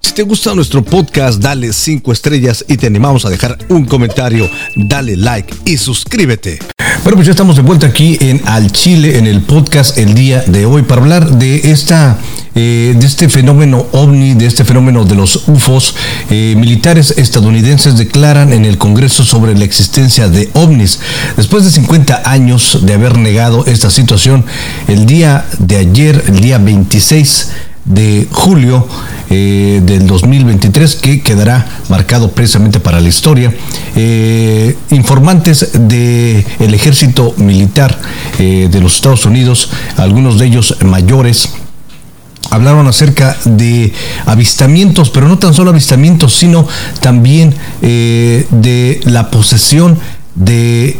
Si te gusta nuestro podcast, dale 5 estrellas y te animamos a dejar un comentario, dale like y suscríbete. Bueno, pues ya estamos de vuelta aquí en Al Chile, en el podcast el día de hoy, para hablar de esta eh, de este fenómeno ovni, de este fenómeno de los UFOs. Eh, militares estadounidenses declaran en el Congreso sobre la existencia de ovnis. Después de 50 años de haber negado esta situación, el día de ayer, el día 26 de julio eh, del 2023 que quedará marcado precisamente para la historia. informantes del el ejército militar de los Estados Unidos, algunos de ellos mayores, hablaron acerca de avistamientos, pero no tan solo avistamientos, sino también eh, de la posesión de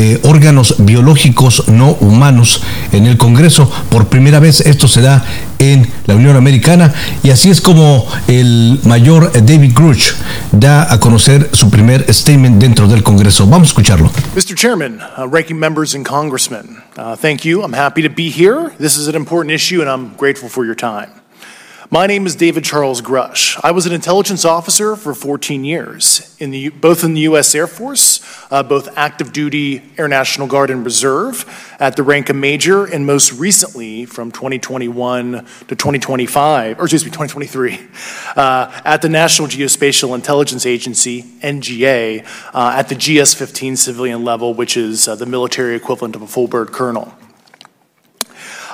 eh, órganos biológicos no humanos en el Congreso. Por primera vez esto se da en la Unión Americana y así es como el mayor David Grush da a conocer su primer statement dentro del Congreso. Vamos a escucharlo. Mr. Chairman, uh, ranking members and congressmen, uh, thank you. I'm happy to be here. This is an important issue and I'm grateful for your time. My name is David Charles Grush. I was an intelligence officer for 14 years, in the, both in the U.S. Air Force, uh, both active duty Air National Guard and Reserve, at the rank of major, and most recently from 2021 to 2025, or excuse me, 2023, uh, at the National Geospatial Intelligence Agency, NGA, uh, at the GS 15 civilian level, which is uh, the military equivalent of a full bird colonel.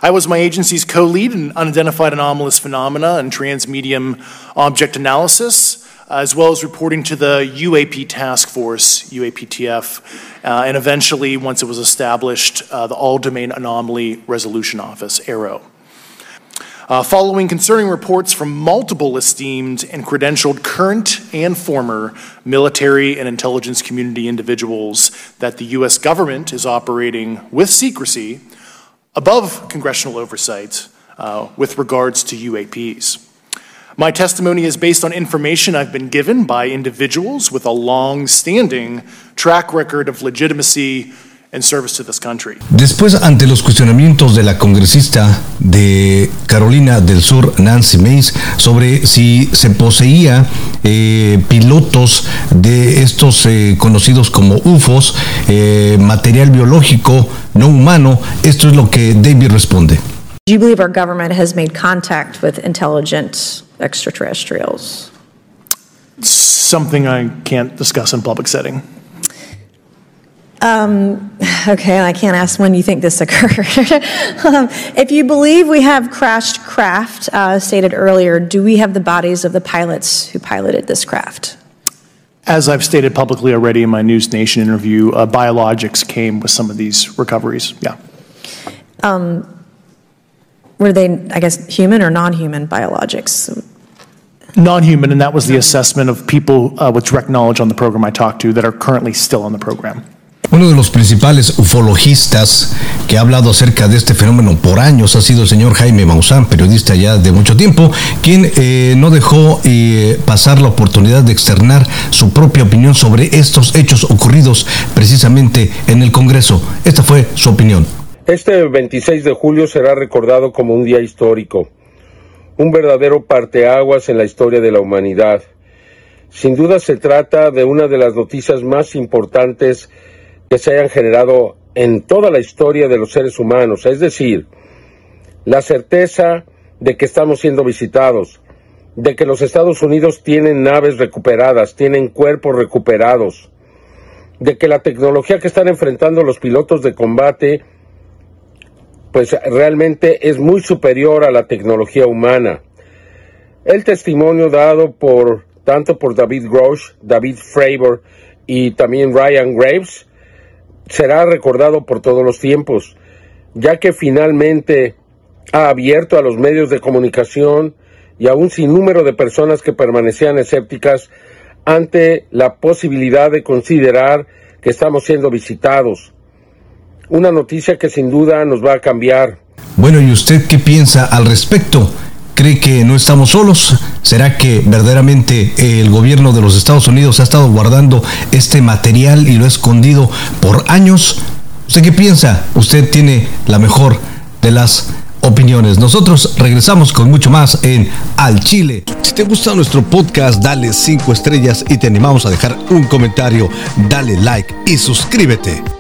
I was my agency's co lead in unidentified anomalous phenomena and transmedium object analysis, as well as reporting to the UAP task force, UAPTF, uh, and eventually, once it was established, uh, the All Domain Anomaly Resolution Office, ARROW. Uh, following concerning reports from multiple esteemed and credentialed current and former military and intelligence community individuals that the U.S. government is operating with secrecy above congressional oversight uh, with regards to UAPs. My testimony is based on information I've been given by individuals with a long standing track record of legitimacy and service to this country. Después, ante los cuestionamientos de la congresista de Carolina del Sur, Nancy Mace, sobre si se poseía eh, pilotos de estos eh, conocidos como UFOs, eh, material biológico no humano, esto es lo que David responde. Do you believe our government has made contact with intelligent extraterrestrials? Something I can't discuss in public setting. Um, okay, I can't ask when you think this occurred. um, if you believe we have crashed craft, uh, stated earlier, do we have the bodies of the pilots who piloted this craft? As I've stated publicly already in my News Nation interview, uh, biologics came with some of these recoveries. Yeah. Um, were they, I guess, human or non human biologics? Non human, and that was the assessment of people uh, with direct knowledge on the program I talked to that are currently still on the program. Uno de los principales ufologistas que ha hablado acerca de este fenómeno por años ha sido el señor Jaime Maussan, periodista ya de mucho tiempo, quien eh, no dejó eh, pasar la oportunidad de externar su propia opinión sobre estos hechos ocurridos precisamente en el Congreso. Esta fue su opinión. Este 26 de julio será recordado como un día histórico, un verdadero parteaguas en la historia de la humanidad. Sin duda se trata de una de las noticias más importantes que se hayan generado en toda la historia de los seres humanos, es decir, la certeza de que estamos siendo visitados, de que los Estados Unidos tienen naves recuperadas, tienen cuerpos recuperados, de que la tecnología que están enfrentando los pilotos de combate, pues realmente es muy superior a la tecnología humana. El testimonio dado por tanto por David Grosh, David Fravor y también Ryan Graves, será recordado por todos los tiempos, ya que finalmente ha abierto a los medios de comunicación y a un sinnúmero de personas que permanecían escépticas ante la posibilidad de considerar que estamos siendo visitados. Una noticia que sin duda nos va a cambiar. Bueno, ¿y usted qué piensa al respecto? ¿Cree que no estamos solos? ¿Será que verdaderamente el gobierno de los Estados Unidos ha estado guardando este material y lo ha escondido por años? ¿Usted qué piensa? Usted tiene la mejor de las opiniones. Nosotros regresamos con mucho más en Al Chile. Si te gusta nuestro podcast, dale 5 estrellas y te animamos a dejar un comentario, dale like y suscríbete.